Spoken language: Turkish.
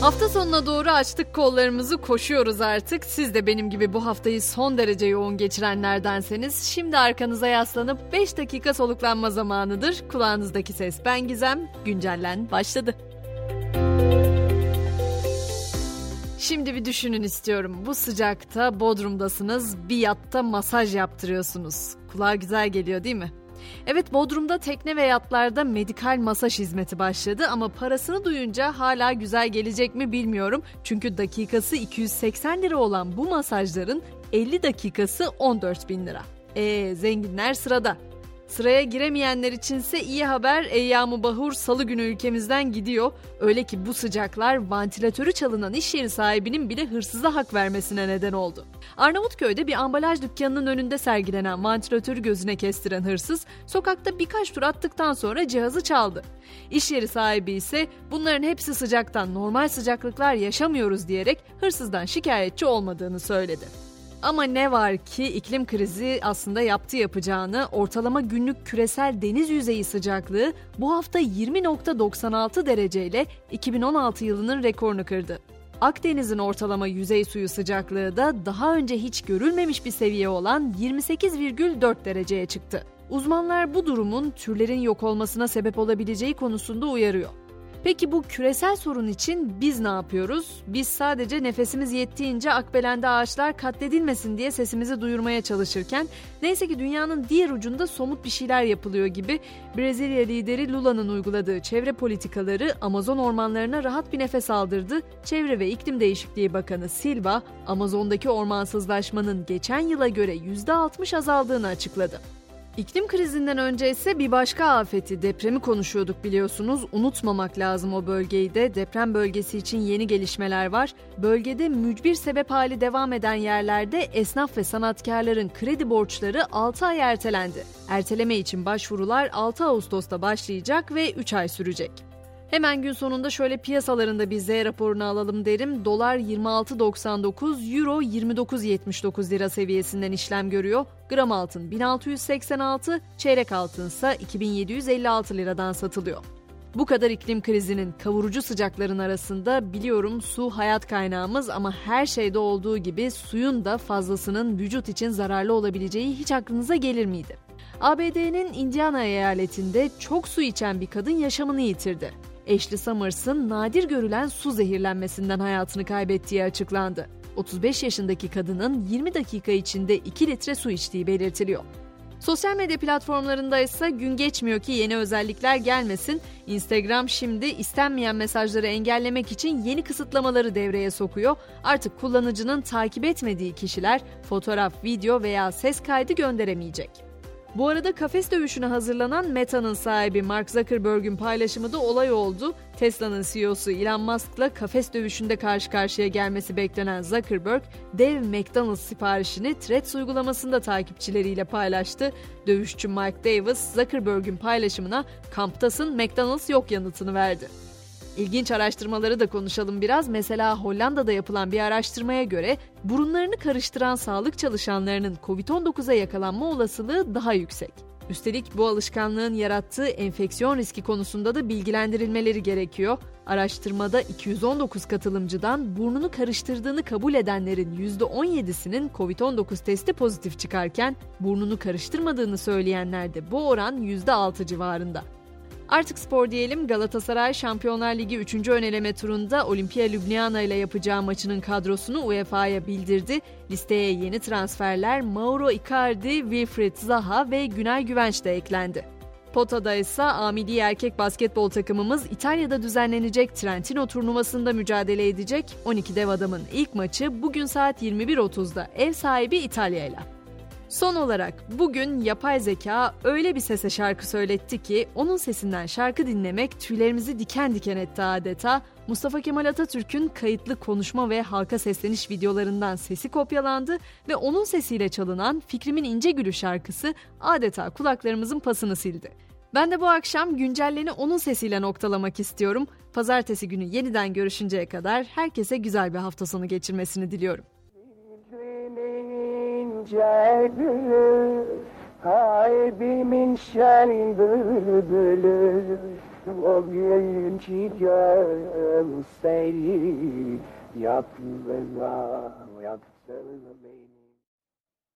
Hafta sonuna doğru açtık kollarımızı koşuyoruz artık. Siz de benim gibi bu haftayı son derece yoğun geçirenlerdenseniz şimdi arkanıza yaslanıp 5 dakika soluklanma zamanıdır. Kulağınızdaki ses ben Gizem. Güncellen başladı. Şimdi bir düşünün istiyorum. Bu sıcakta Bodrum'dasınız, bir yatta masaj yaptırıyorsunuz. Kulağa güzel geliyor değil mi? Evet Bodrum'da tekne ve yatlarda medikal masaj hizmeti başladı ama parasını duyunca hala güzel gelecek mi bilmiyorum. Çünkü dakikası 280 lira olan bu masajların 50 dakikası 14 bin lira. Eee zenginler sırada. Sıraya giremeyenler içinse iyi haber Eyyam-ı Bahur salı günü ülkemizden gidiyor. Öyle ki bu sıcaklar vantilatörü çalınan iş yeri sahibinin bile hırsıza hak vermesine neden oldu. Arnavutköy'de bir ambalaj dükkanının önünde sergilenen vantilatörü gözüne kestiren hırsız sokakta birkaç tur attıktan sonra cihazı çaldı. İş yeri sahibi ise bunların hepsi sıcaktan normal sıcaklıklar yaşamıyoruz diyerek hırsızdan şikayetçi olmadığını söyledi. Ama ne var ki iklim krizi aslında yaptı yapacağını ortalama günlük küresel deniz yüzeyi sıcaklığı bu hafta 20.96 dereceyle 2016 yılının rekorunu kırdı. Akdeniz'in ortalama yüzey suyu sıcaklığı da daha önce hiç görülmemiş bir seviye olan 28,4 dereceye çıktı. Uzmanlar bu durumun türlerin yok olmasına sebep olabileceği konusunda uyarıyor. Peki bu küresel sorun için biz ne yapıyoruz? Biz sadece nefesimiz yettiğince akbelende ağaçlar katledilmesin diye sesimizi duyurmaya çalışırken neyse ki dünyanın diğer ucunda somut bir şeyler yapılıyor gibi Brezilya lideri Lula'nın uyguladığı çevre politikaları Amazon ormanlarına rahat bir nefes aldırdı. Çevre ve İklim Değişikliği Bakanı Silva, Amazon'daki ormansızlaşmanın geçen yıla göre %60 azaldığını açıkladı. İklim krizinden önce ise bir başka afeti depremi konuşuyorduk biliyorsunuz. Unutmamak lazım o bölgeyi de. Deprem bölgesi için yeni gelişmeler var. Bölgede mücbir sebep hali devam eden yerlerde esnaf ve sanatkarların kredi borçları 6 ay ertelendi. Erteleme için başvurular 6 Ağustos'ta başlayacak ve 3 ay sürecek. Hemen gün sonunda şöyle piyasalarında bir Z raporunu alalım derim. Dolar 26.99, Euro 29.79 lira seviyesinden işlem görüyor. Gram altın 1686, çeyrek altın ise 2756 liradan satılıyor. Bu kadar iklim krizinin kavurucu sıcakların arasında biliyorum su hayat kaynağımız ama her şeyde olduğu gibi suyun da fazlasının vücut için zararlı olabileceği hiç aklınıza gelir miydi? ABD'nin Indiana eyaletinde çok su içen bir kadın yaşamını yitirdi. Ashley Summers'ın nadir görülen su zehirlenmesinden hayatını kaybettiği açıklandı. 35 yaşındaki kadının 20 dakika içinde 2 litre su içtiği belirtiliyor. Sosyal medya platformlarında ise gün geçmiyor ki yeni özellikler gelmesin. Instagram şimdi istenmeyen mesajları engellemek için yeni kısıtlamaları devreye sokuyor. Artık kullanıcının takip etmediği kişiler fotoğraf, video veya ses kaydı gönderemeyecek. Bu arada kafes dövüşüne hazırlanan Meta'nın sahibi Mark Zuckerberg'ün paylaşımı da olay oldu. Tesla'nın CEO'su Elon Musk'la kafes dövüşünde karşı karşıya gelmesi beklenen Zuckerberg, dev McDonald's siparişini Threads uygulamasında takipçileriyle paylaştı. Dövüşçü Mike Davis, Zuckerberg'ün paylaşımına "Kamptasın, McDonald's yok." yanıtını verdi. İlginç araştırmaları da konuşalım biraz. Mesela Hollanda'da yapılan bir araştırmaya göre burunlarını karıştıran sağlık çalışanlarının COVID-19'a yakalanma olasılığı daha yüksek. Üstelik bu alışkanlığın yarattığı enfeksiyon riski konusunda da bilgilendirilmeleri gerekiyor. Araştırmada 219 katılımcıdan burnunu karıştırdığını kabul edenlerin %17'sinin COVID-19 testi pozitif çıkarken burnunu karıştırmadığını söyleyenlerde bu oran %6 civarında. Artık spor diyelim Galatasaray Şampiyonlar Ligi 3. öneleme turunda Olimpia Ljubljana ile yapacağı maçının kadrosunu UEFA'ya bildirdi. Listeye yeni transferler Mauro Icardi, Wilfried Zaha ve Günay Güvenç de eklendi. Pota'da ise amili erkek basketbol takımımız İtalya'da düzenlenecek Trentino turnuvasında mücadele edecek. 12 dev adamın ilk maçı bugün saat 21.30'da ev sahibi İtalya ile. Son olarak bugün yapay zeka öyle bir sese şarkı söyletti ki onun sesinden şarkı dinlemek tüylerimizi diken diken etti adeta. Mustafa Kemal Atatürk'ün kayıtlı konuşma ve halka sesleniş videolarından sesi kopyalandı ve onun sesiyle çalınan Fikrimin İnce Gülü şarkısı adeta kulaklarımızın pasını sildi. Ben de bu akşam güncelleni onun sesiyle noktalamak istiyorum. Pazartesi günü yeniden görüşünceye kadar herkese güzel bir hafta sonu geçirmesini diliyorum gülü Kalbimin şen bülbülü. O genci görseydi Yat bela, yat